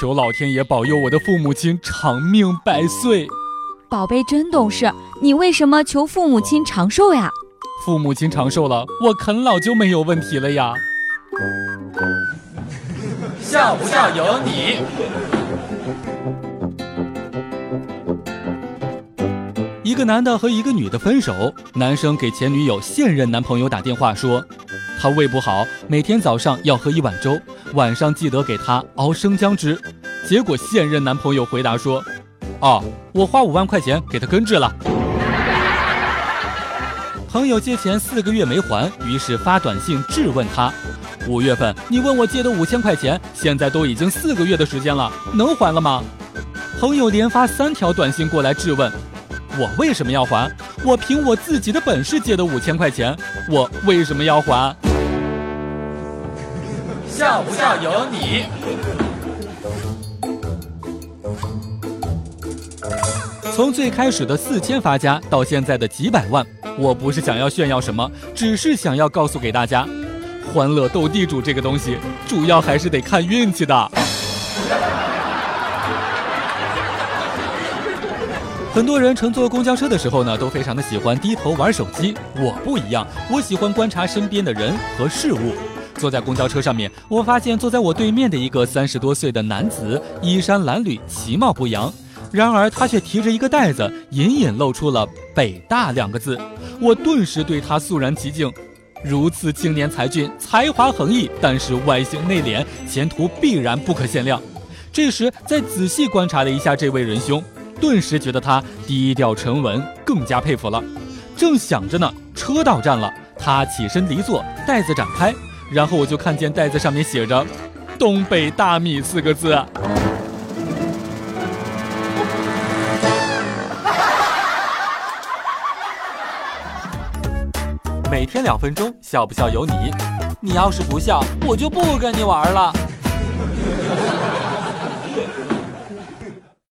求老天爷保佑我的父母亲长命百岁。宝贝真懂事，你为什么求父母亲长寿呀？父母亲长寿了，我啃老就没有问题了呀。笑不笑由你。个男的和一个女的分手，男生给前女友现任男朋友打电话说，他胃不好，每天早上要喝一碗粥，晚上记得给他熬生姜汁。结果现任男朋友回答说，哦，我花五万块钱给他根治了。朋友借钱四个月没还，于是发短信质问他：五月份你问我借的五千块钱，现在都已经四个月的时间了，能还了吗？朋友连发三条短信过来质问。我为什么要还？我凭我自己的本事借的五千块钱，我为什么要还？笑不笑由你。从最开始的四千发家到现在的几百万，我不是想要炫耀什么，只是想要告诉给大家，欢乐斗地主这个东西，主要还是得看运气的。很多人乘坐公交车的时候呢，都非常的喜欢低头玩手机。我不一样，我喜欢观察身边的人和事物。坐在公交车上面，我发现坐在我对面的一个三十多岁的男子，衣衫褴褛，其貌不扬。然而他却提着一个袋子，隐隐露出了“北大”两个字。我顿时对他肃然起敬。如此青年才俊，才华横溢，但是外形内敛，前途必然不可限量。这时再仔细观察了一下这位仁兄。顿时觉得他低调沉稳，更加佩服了。正想着呢，车到站了，他起身离座，袋子展开，然后我就看见袋子上面写着“东北大米”四个字。每天两分钟，笑不笑由你。你要是不笑，我就不跟你玩了。